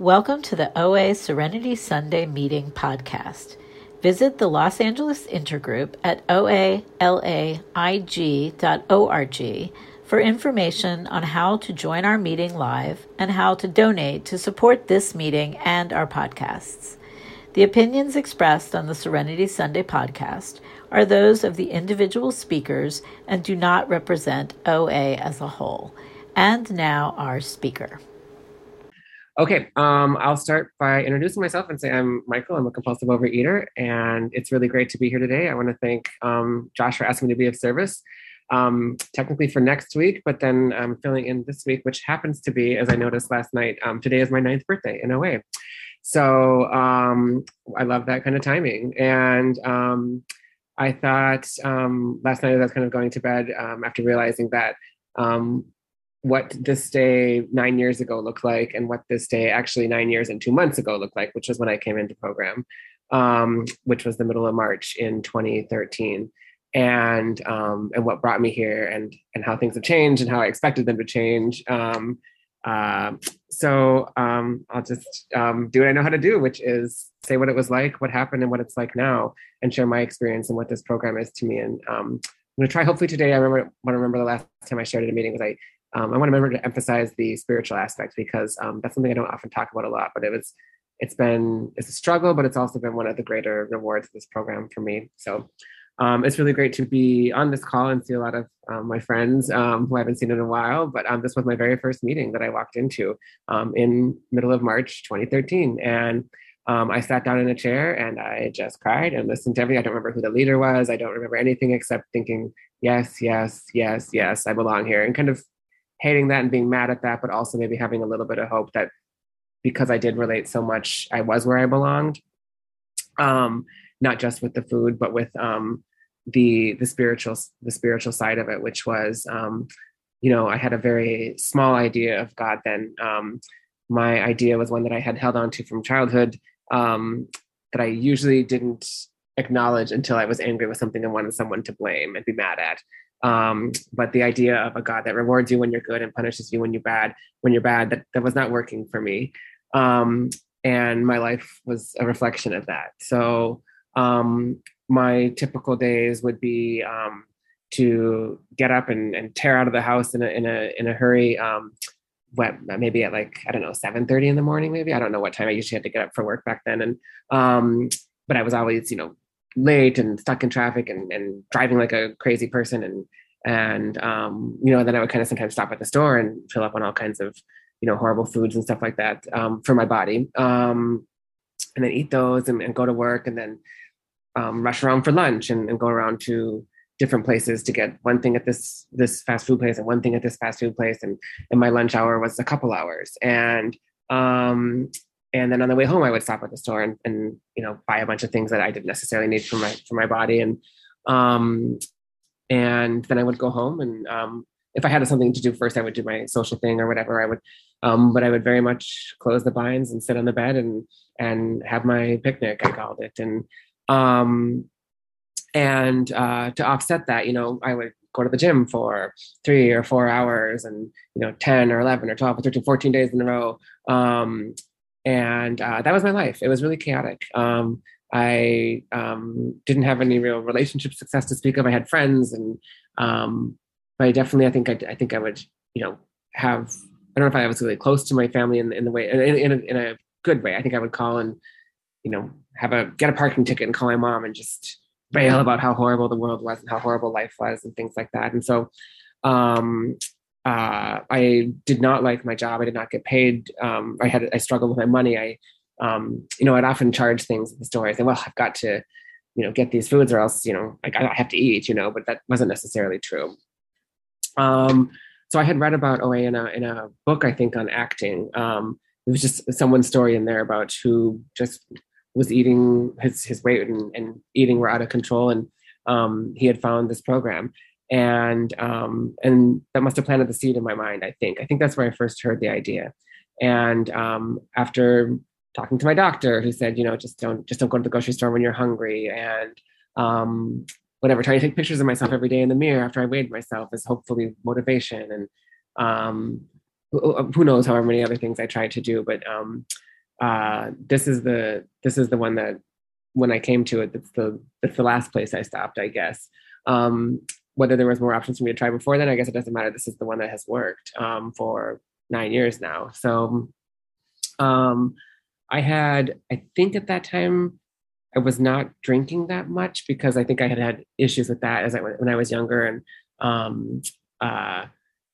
Welcome to the OA Serenity Sunday Meeting podcast. Visit the Los Angeles Intergroup at oalaig.org for information on how to join our meeting live and how to donate to support this meeting and our podcasts. The opinions expressed on the Serenity Sunday podcast are those of the individual speakers and do not represent OA as a whole. And now, our speaker. Okay, um, I'll start by introducing myself and say I'm Michael. I'm a compulsive overeater, and it's really great to be here today. I want to thank um, Josh for asking me to be of service, um, technically for next week, but then I'm filling in this week, which happens to be, as I noticed last night, um, today is my ninth birthday in a way. So um, I love that kind of timing. And um, I thought last night as I was kind of going to bed after realizing that what this day nine years ago looked like and what this day actually nine years and two months ago looked like, which was when I came into program, um, which was the middle of March in 2013. And um, and what brought me here and and how things have changed and how I expected them to change. Um, uh, so um, I'll just um, do what I know how to do, which is say what it was like, what happened, and what it's like now, and share my experience and what this program is to me. And um, I'm going to try. Hopefully today, I remember. What I remember the last time I shared at a meeting was I um, I want to remember to emphasize the spiritual aspect because um, that's something I don't often talk about a lot. But it was, it's been, it's a struggle, but it's also been one of the greater rewards of this program for me. So um, it's really great to be on this call and see a lot of um, my friends um, who I haven't seen in a while. But um, this was my very first meeting that I walked into in middle of March 2013, and I sat down in a chair and I just cried and listened to everything. I don't remember who the leader was. I don't remember anything except thinking, yes, yes, yes, yes, I belong here, and kind of hating that and being mad at that, but also maybe having a little bit of hope that because I did relate so much, I was where I belonged. Um, not just with the food, but with um, the the spiritual the spiritual side of it, which was, um, you know, I had a very small idea of God. Then um, my idea was one that I had held on to from childhood um, that I usually didn't acknowledge until I was angry with something and wanted someone to blame and be mad at. Um, but the idea of a God that rewards you when you're good and punishes you when you're bad, when you're bad, that, that was not working for me. Um, and my life was a reflection of that. So um, my typical days would be um, to get up and, and, tear out of the house in a in a in a hurry. Um, what maybe at like I don't know seven thirty in the morning. Maybe I don't know what time I usually had to get up for work back then. And um, but I was always you know late and stuck in traffic and, and driving like a crazy person. And and um, you know then i would kind of sometimes stop at the store and fill up on all kinds of you know horrible foods and stuff like that um, for my body. Um, and then eat those and, and, go to work and then um, rush around for lunch and, and, go around to different places to get one thing at this this fast food place and one thing at this fast food place. And and my lunch hour was a couple hours. And um and then on the way home i would stop at the store and, and you know buy a bunch of things that i didn't necessarily need for my for my body. And um and then i would go home and um if i had something to do first i would do my social thing or whatever. I would um but i would very much close the blinds and sit on the bed and and have my picnic i called it. And um and uh to offset that you know i would go to the gym for three or four hours and you know 10 or 11 or 12 or 13 14 days in a row. Um, and uh, that was my life. It was really chaotic. Um, I um, didn't have any real relationship success to speak of. I had friends, and um, but I definitely, I think, I, I, think I would, you know, have. I don't know if I was really close to my family in, in the way, in, in, a, in a good way. I think I would call and, you know, have a get a parking ticket and call my mom and just bail about how horrible the world was and how horrible life was and things like that. And so, um, uh, I did not like my job. I did not get paid. Um, I had I struggled with my money. I, um, you know, I'd often charge things at the store. I say, well, I've got to, you know, get these foods or else, you know, like I have to eat, you know, but that wasn't necessarily true. Um, so I had read about OA in a in a book, I think, on acting. Um, it was just someone's story in there about who just was eating his his weight and, and eating were out of control, and um, he had found this program and um, and that must have planted the seed in my mind. I think I think that's where I first heard the idea. And um, after talking to my doctor, who said, you know, just don't just don't go to the grocery store when you're hungry, and um, whatever, trying to take pictures of myself every day in the mirror after I weighed myself is hopefully motivation. And um, who knows however many other things I tried to do, but um, uh, this is the this is the one that when I came to it, that's the that's the last place I stopped, I guess. Um, whether there was more options for me to try before then, I guess it doesn't matter. This is the one that has worked um, for nine years now. So um, I had, I think at that time, I was not drinking that much because I think I had had issues with that as I when I was younger and um, uh,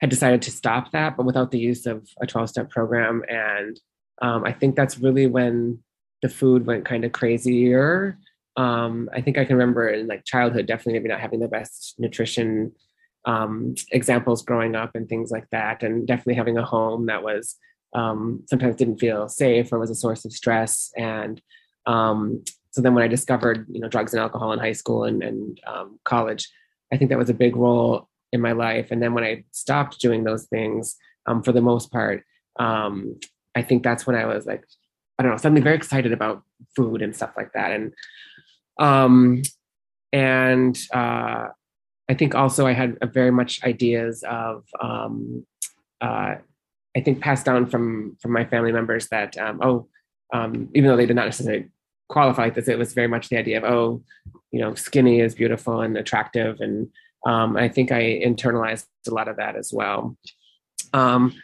had decided to stop that, but without the use of a 12 step program. And um, I think that's really when the food went kind of crazier. Um, I think I can remember in like childhood, definitely maybe not having the best nutrition um, examples growing up and things like that, and definitely having a home that was um, sometimes didn't feel safe or was a source of stress. And um, so then when I discovered, you know, drugs and alcohol in high school and, and um, college, I think that was a big role in my life. And then when I stopped doing those things, um, for the most part, I think that's when I was like, I don't know, suddenly very excited about food and stuff like that. And um, and uh, I think also I had very much ideas of um, uh, I think passed down from from my family members that um, oh um, even though they did not necessarily qualify this, it was very much the idea of oh you know skinny is beautiful and attractive, and um, I think I internalized a lot of that as well. Um,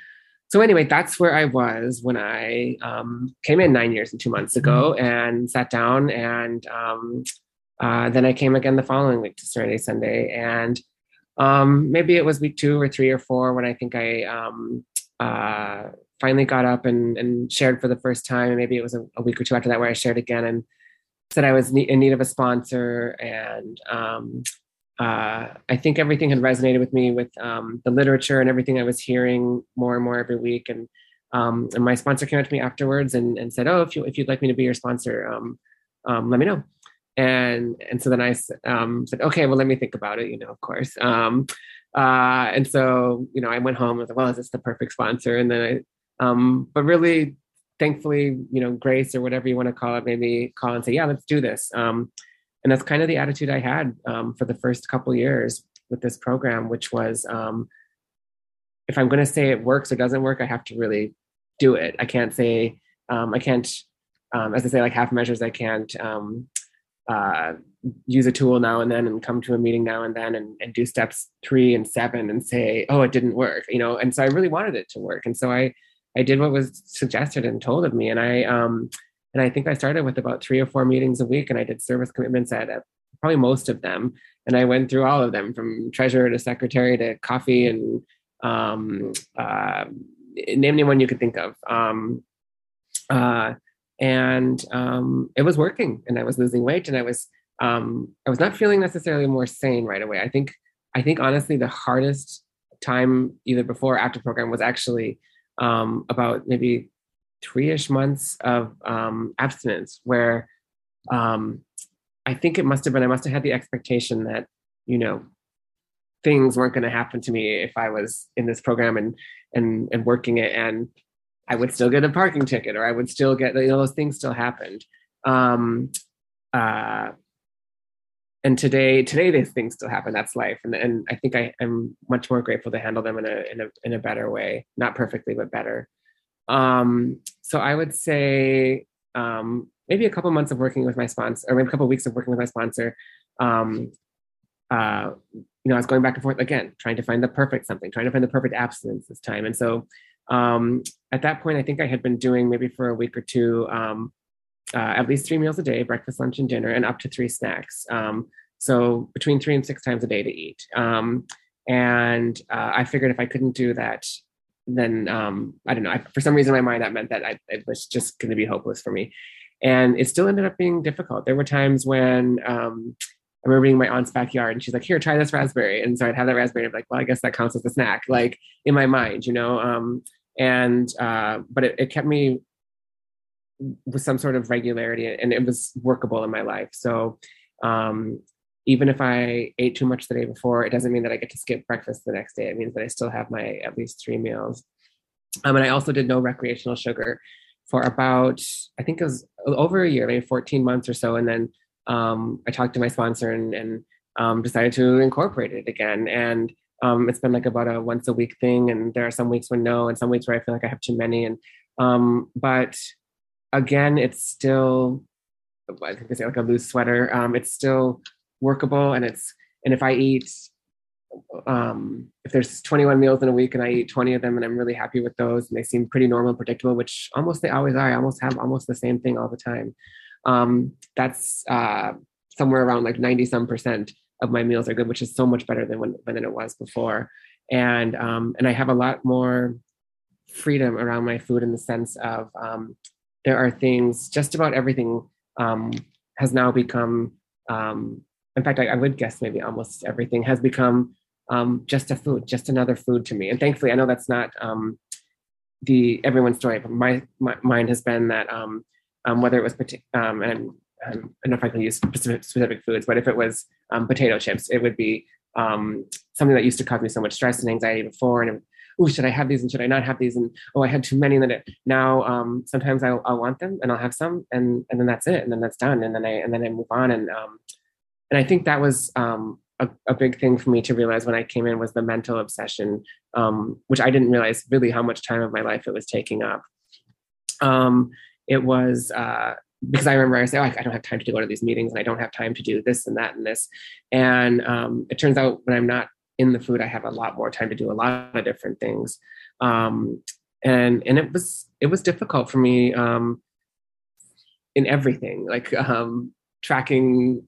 so anyway, that's where I was when I um, came in nine years and two months ago mm-hmm. and sat down, and um, uh, then I came again the following week to Serenity Sunday, and um, maybe it was week two or three or four when I think I um, uh, finally got up and, and, shared for the first time. And maybe it was a, a, week or two after that where I shared again and said I was in need of a sponsor. And um, uh, I think everything had resonated with me with um, the literature and everything I was hearing more and more every week. And, um, and my sponsor came up to me afterwards and, and, said, "Oh, if you if you'd like me to be your sponsor, um, um, let me know." And and so then I um, said, "Okay, well, let me think about it." You know, of course. Uh, and so, you know, I went home. I was like, well, is this the perfect sponsor? And then I, but really, thankfully, you know, Grace or whatever you want to call it, maybe call and say, yeah, let's do this. And that's kind of the attitude I had um, for the first couple years with this program, which was, um, if I'm going to say it works or doesn't work, I have to really do it. I can't say, um, I can't, um, as I say, like half measures, I can't um, uh, use a tool now and then and come to a meeting now and then and, and do steps three and seven and say, oh, it didn't work, you know. And so I really wanted it to work, and so I I did what was suggested and told of me, and I um and I think I started with about three or four meetings a week, and I did service commitments at, probably most of them, and I went through all of them from treasurer to secretary to coffee and um, uh, name anyone you could think of. Um, uh, and um, it was working and i was losing weight and i was um, i was not feeling necessarily more sane right away i think i think honestly the hardest time either before or after program was actually um, about maybe three-ish months of um, abstinence where um, i think it must have been i must have had the expectation that you know things weren't going to happen to me if i was in this program and and and working it and I would still get a parking ticket or I would still get, you know, those things still happened. Um, uh, and today, today these things still happen. That's life. And, and I think I, am much more grateful to handle them in a, in a, in a better way, not perfectly, but better. Um, so I would say, um, maybe a couple months of working with my sponsor, or maybe a couple of weeks of working with my sponsor. Um, uh, you know, I was going back and forth again, trying to find the perfect something, trying to find the perfect abstinence this time. And so um, at that point, I think I had been doing maybe for a week or two um, uh, at least three meals a day breakfast, lunch, and dinner, and up to three snacks. Um, so between three and six times a day to eat. Um, and uh, I figured if I couldn't do that, then um, I don't know. I, for some reason, in my mind, that meant that I, it was just going to be hopeless for me. And it still ended up being difficult. There were times when um, I remember being in my aunt's backyard and she's like, here, try this raspberry. And so I'd have that raspberry and be like, well, I guess that counts as a snack, like in my mind, you know? Um, and uh, but it, it kept me with some sort of regularity and it was workable in my life so um, even if i ate too much the day before it doesn't mean that i get to skip breakfast the next day. It means that i still have my at least three meals. Um, and i also did no recreational sugar for about i think it was over a year maybe 14 months or so. And then um, i talked to my sponsor and, and um, decided to incorporate it again. And um, it's been like about a once a week thing, and there are some weeks when no, and some weeks where I feel like I have too many. And um, but again, it's still I think they say like a loose sweater. Um, it's still workable, and it's and if I eat um, if there's 21 meals in a week and I eat 20 of them and I'm really happy with those and they seem pretty normal and predictable, which almost they always are. I almost have almost the same thing all the time. Um, that's uh, somewhere around like 90 some percent of my meals are good, which is so much better than when than it was before. And um, and I have a lot more freedom around my food in the sense of um, there are things just about everything um, has now become um, in fact I, I, would guess maybe almost everything has become um, just a food, just another food to me. And thankfully, I know that's not um, the everyone's story, but my, my mine has been that um, um whether it was um, and I don't know if I can use specific, specific foods, but if it was um, potato chips, it would be something that used to cause me so much stress and anxiety before, and oh, should I have these and should I not have these? And oh, I had too many. And then now um, sometimes I'll, I'll, want them and I'll have some and, and then that's it. And then that's done. And then I, and then I move on. And, um, and I think that was um, a, a, big thing for me to realize when I came in was the mental obsession, um, which I didn't realize really how much time of my life it was taking up. Um, it was uh, because I remember I say, oh, I don't have time to go to these meetings and I don't have time to do this and that and this. And um, it turns out when I'm not in the food, I have a lot more time to do a lot of different things. Um, and and it was it was difficult for me um, in everything, like tracking.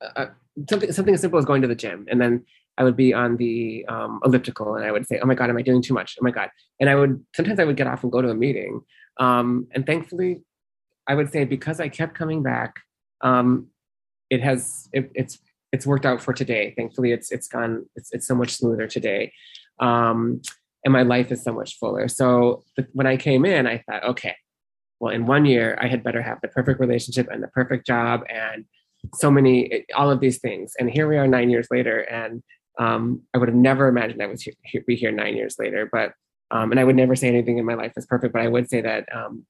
Uh, something something as simple as going to the gym and then I would be on the um, elliptical and I would say, "Oh my God, am I doing too much? Oh my God!" And I would sometimes I would get off and go to a meeting, um, and thankfully, I would say because I kept coming back, um, it has it, it's it's worked out for today. Thankfully, it's it's gone it's it's so much smoother today, um, and my life is so much fuller. So when I came in, I thought, okay, well, in one year, I had better have the perfect relationship and the perfect job and so many all of these things. And here we are nine years later and um, i would have never imagined i would be here nine years later but um, and i would never say anything in my life is perfect but i would say that um,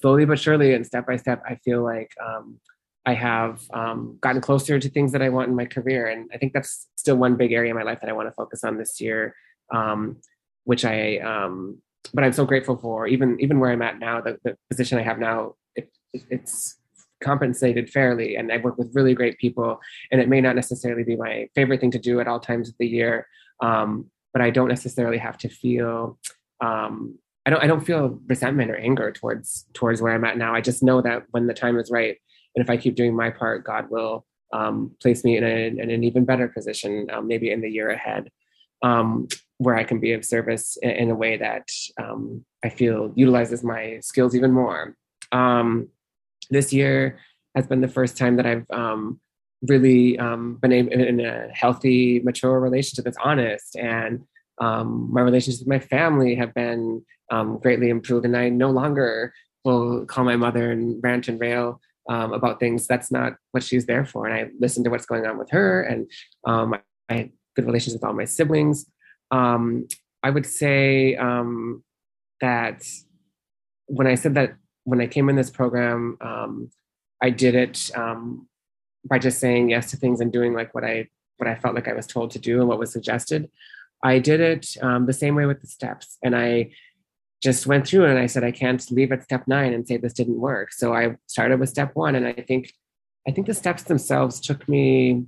slowly but surely and step by step i feel like um, i have um, gotten closer to things that i want in my career. And i think that's still one big area in my life that i want to focus on this year um, which i but i'm so grateful for even even where i'm at now the, the position i have now it, it's compensated fairly and I work with really great people and it may not necessarily be my favorite thing to do at all times of the year um, but I don't necessarily have to feel um, I don't I don't feel resentment or anger towards towards where I'm at now. I just know that when the time is right and if I keep doing my part God will um, place me in, a, in, an even better position um, maybe in the year ahead um, where I can be of service in, in a way that um, I feel utilizes my skills even more. Um, this year has been the first time that I've um, really um, been in a healthy, mature relationship that's honest. And um, my relationships with my family have been um, greatly improved. And I no longer will call my mother and rant and rail um, about things. That's not what she's there for. And I listen to what's going on with her. And um, I have good relations with all my siblings. I would say that when I said that when I came in this program, um, I did it um, by just saying yes to things and doing like what I what I felt like I was told to do and what was suggested. I did it um, the same way with the steps, and I just went through and I said I can't leave at step nine and say this didn't work. So I started with step one, and I think I think the steps themselves took me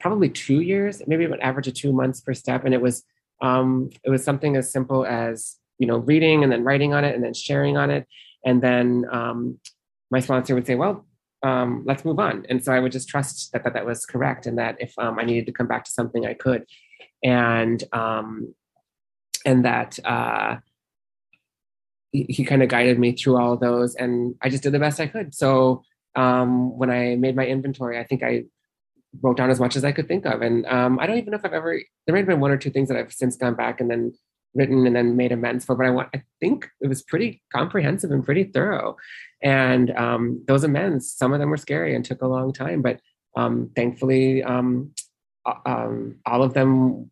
probably two years, maybe an average of two months per step, and it was um, it was something as simple as you know reading and then writing on it and then sharing on it and then um, my sponsor would say, well, um, let's move on. And so I would just trust that that, that was correct and that if um, I needed to come back to something, I could. And, um, and that uh, he, he kind of guided me through all those. And I just did the best I could. So um, when I made my inventory, I think I wrote down as much as I could think of. And um, I don't even know if I've ever, there may have been one or two things that I've since gone back and then written and then made amends for, but I want I think it was pretty comprehensive and pretty thorough. And um, those amends, some of them were scary and took a long time, but um, thankfully, um, um all of them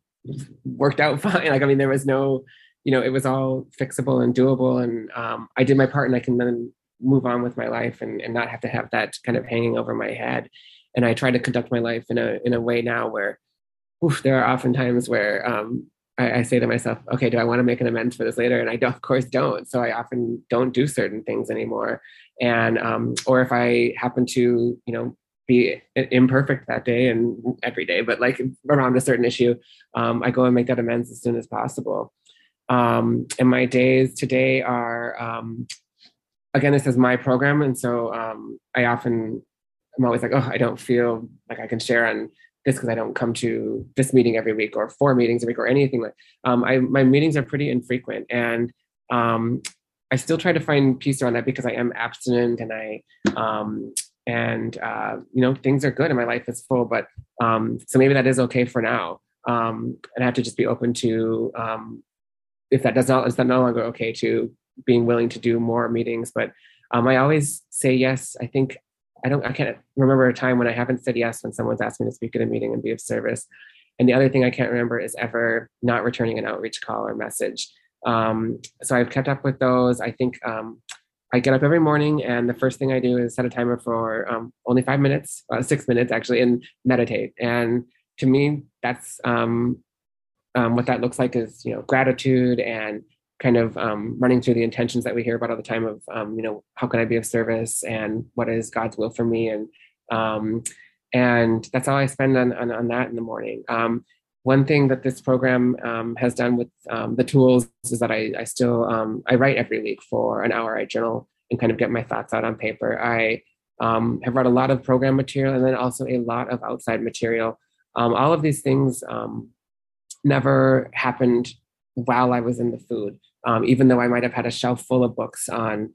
worked out fine. Like I mean, there was no, you know, it was all fixable and doable, and um, I did my part, and I can then move on with my life and, and not have to have that kind of hanging over my head. And I try to conduct my life in a in a way now where oof, there are often times where um, I, I, say to myself, okay, do I want to make an amends for this later? And I of course don't. So I often don't do certain things anymore. And um, or if I happen to, you know, be imperfect that day and every day, but like around a certain issue, um, I go and make that amends as soon as possible. Um, and my days today are, um, again, this is my program. And so um, I often, I'm always like, oh, I don't feel like I can share on this because I don't come to this meeting every week or four meetings a week or anything like. Um, I my meetings are pretty infrequent, and um, I still try to find peace around that because I am abstinent and I um, and uh, you know things are good and my life is full. But um, so maybe that is okay for now, um, and I have to just be open to um, if that does not is that no longer okay to being willing to do more meetings. But um, I always say yes. I think I don't I can't remember a time when I haven't said yes when someone's asked me to speak at a meeting and be of service. And the other thing I can't remember is ever not returning an outreach call or message. Um, so I've kept up with those. I think um, I get up every morning and the first thing I do is set a timer for um, only five minutes, uh, six minutes actually, and meditate. And to me, that's um, um, what that looks like is you know gratitude and kind of um, running through the intentions that we hear about all the time of um, you know how can i be of service and what is god's will for me? And um, and that's all i spend on, on, on that in the morning. Um, one thing that this program um, has done with um, the tools is that i, I still i write every week for an hour. I journal and kind of get my thoughts out on paper. I have read a lot of program material and then also a lot of outside material. All of these things never happened while I was in the food um, even though I might have had a shelf full of books on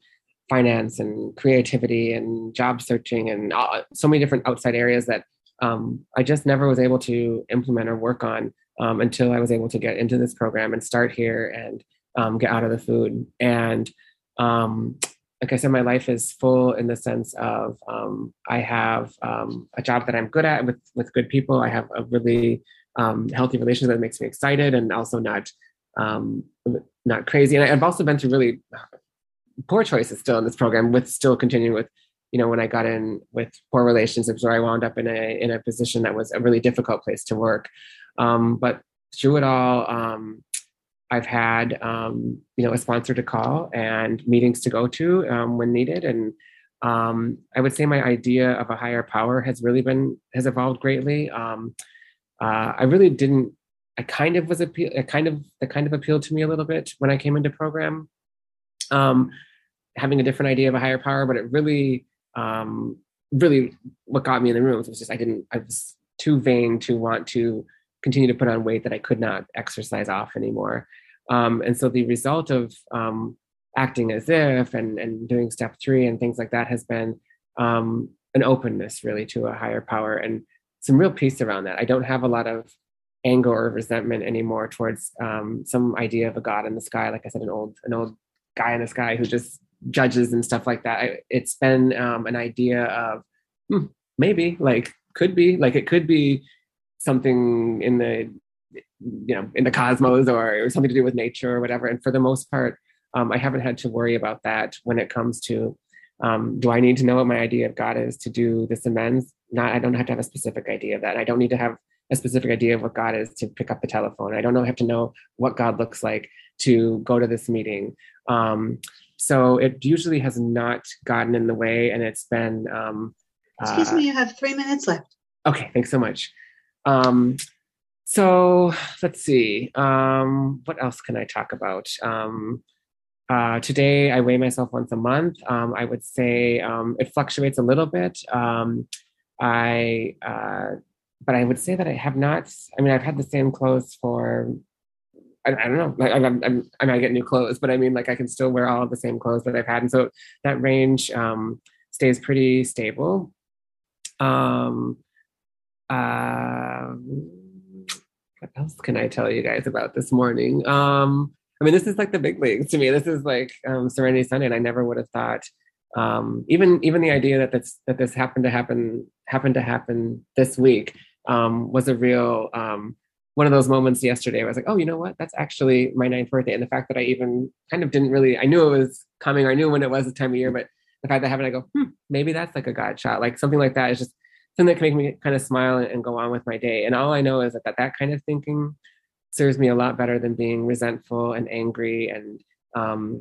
finance and creativity and job searching and uh, so many different outside areas that um, I just never was able to implement or work on um, until I was able to get into this program and start here and um, get out of the food. And um, like I said, my life is full in the sense of um, I have a job that I'm good at with with good people. I have a really healthy relationship that makes me excited and also not um, not crazy. And I've also been through really poor choices still in this program, with still continuing with, you know, when I got in with poor relationships, where I wound up in a in a position that was a really difficult place to work. Um, but through it all, um, I've had um, you know a sponsor to call and meetings to go to um, when needed, and um, I would say my idea of a higher power has really been has evolved greatly. Um, uh, I really didn't I kind of was appeal, I kind of that kind of appealed to me a little bit when I came into program, um, having a different idea of a higher power. But it really, um, really, what got me in the room was just I didn't. I was too vain to want to continue to put on weight that I could not exercise off anymore. Um, and so the result of um, acting as if and and doing step three and things like that has been um, an openness really to a higher power and some real peace around that. I don't have a lot of anger or resentment anymore towards um, some idea of a god in the sky. Like I said, an old an old guy in the sky who just judges and stuff like that. I, it's been um, an idea of hmm, maybe like could be like it could be something in the you know in the cosmos or, something to do with nature or whatever. And for the most part, um, I haven't had to worry about that when it comes to um, do I need to know what my idea of God is to do this amends? Not I don't have to have a specific idea of that. I don't need to have a specific idea of what God is to pick up the telephone. I don't know I have to know what God looks like to go to this meeting. Um, so it usually has not gotten in the way, and it's been. Um, Excuse uh, me, you have three minutes left. Okay, thanks so much. Um, so let's see. Um, what else can I talk about? Um, uh, today, I weigh myself once a month. Um, I would say um, it fluctuates a little bit. Um, I uh, but I would say that I have not. I mean, I've had the same clothes for. I, I don't know. Like I'm, I'm, I might get new clothes, but I mean, like I can still wear all of the same clothes that I've had, and so that range um, stays pretty stable. Um, uh, what else can I tell you guys about this morning? Um, I mean, this is like the big leagues to me. This is like um, Serenity Sunday, and I never would have thought. Um, even even the idea that this that this happened to happen happened to happen this week um, was a real um, one of those moments yesterday where I was like, oh, you know what? That's actually my ninth birthday. And the fact that I even kind of didn't really, I knew it was coming or I knew when it was the time of year, but the fact that happened, I go, hmm, maybe that's like a God shot. Like something like that is just something that can make me kind of smile and, and go on with my day. And all I know is that, that that kind of thinking serves me a lot better than being resentful and angry and um,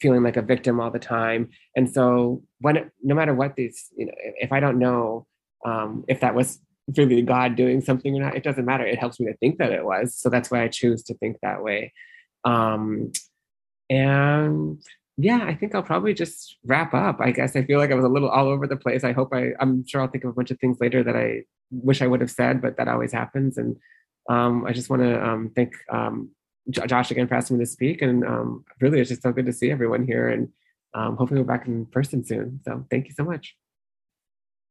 feeling like a victim all the time. And so when no matter what these, you know, if I don't know um, if that was really God doing something or not, it doesn't matter. It helps me to think that it was. So that's why I choose to think that way. Um, and yeah, I think I'll probably just wrap up. I guess I feel like I was a little all over the place. I hope I, I'm sure I'll think of a bunch of things later that I wish I would have said, but that always happens. And um, I just want to um, thank um, Josh again for asking me to speak. And um, really, it's just so good to see everyone here. And um, hopefully, we're back in person soon. So thank you so much.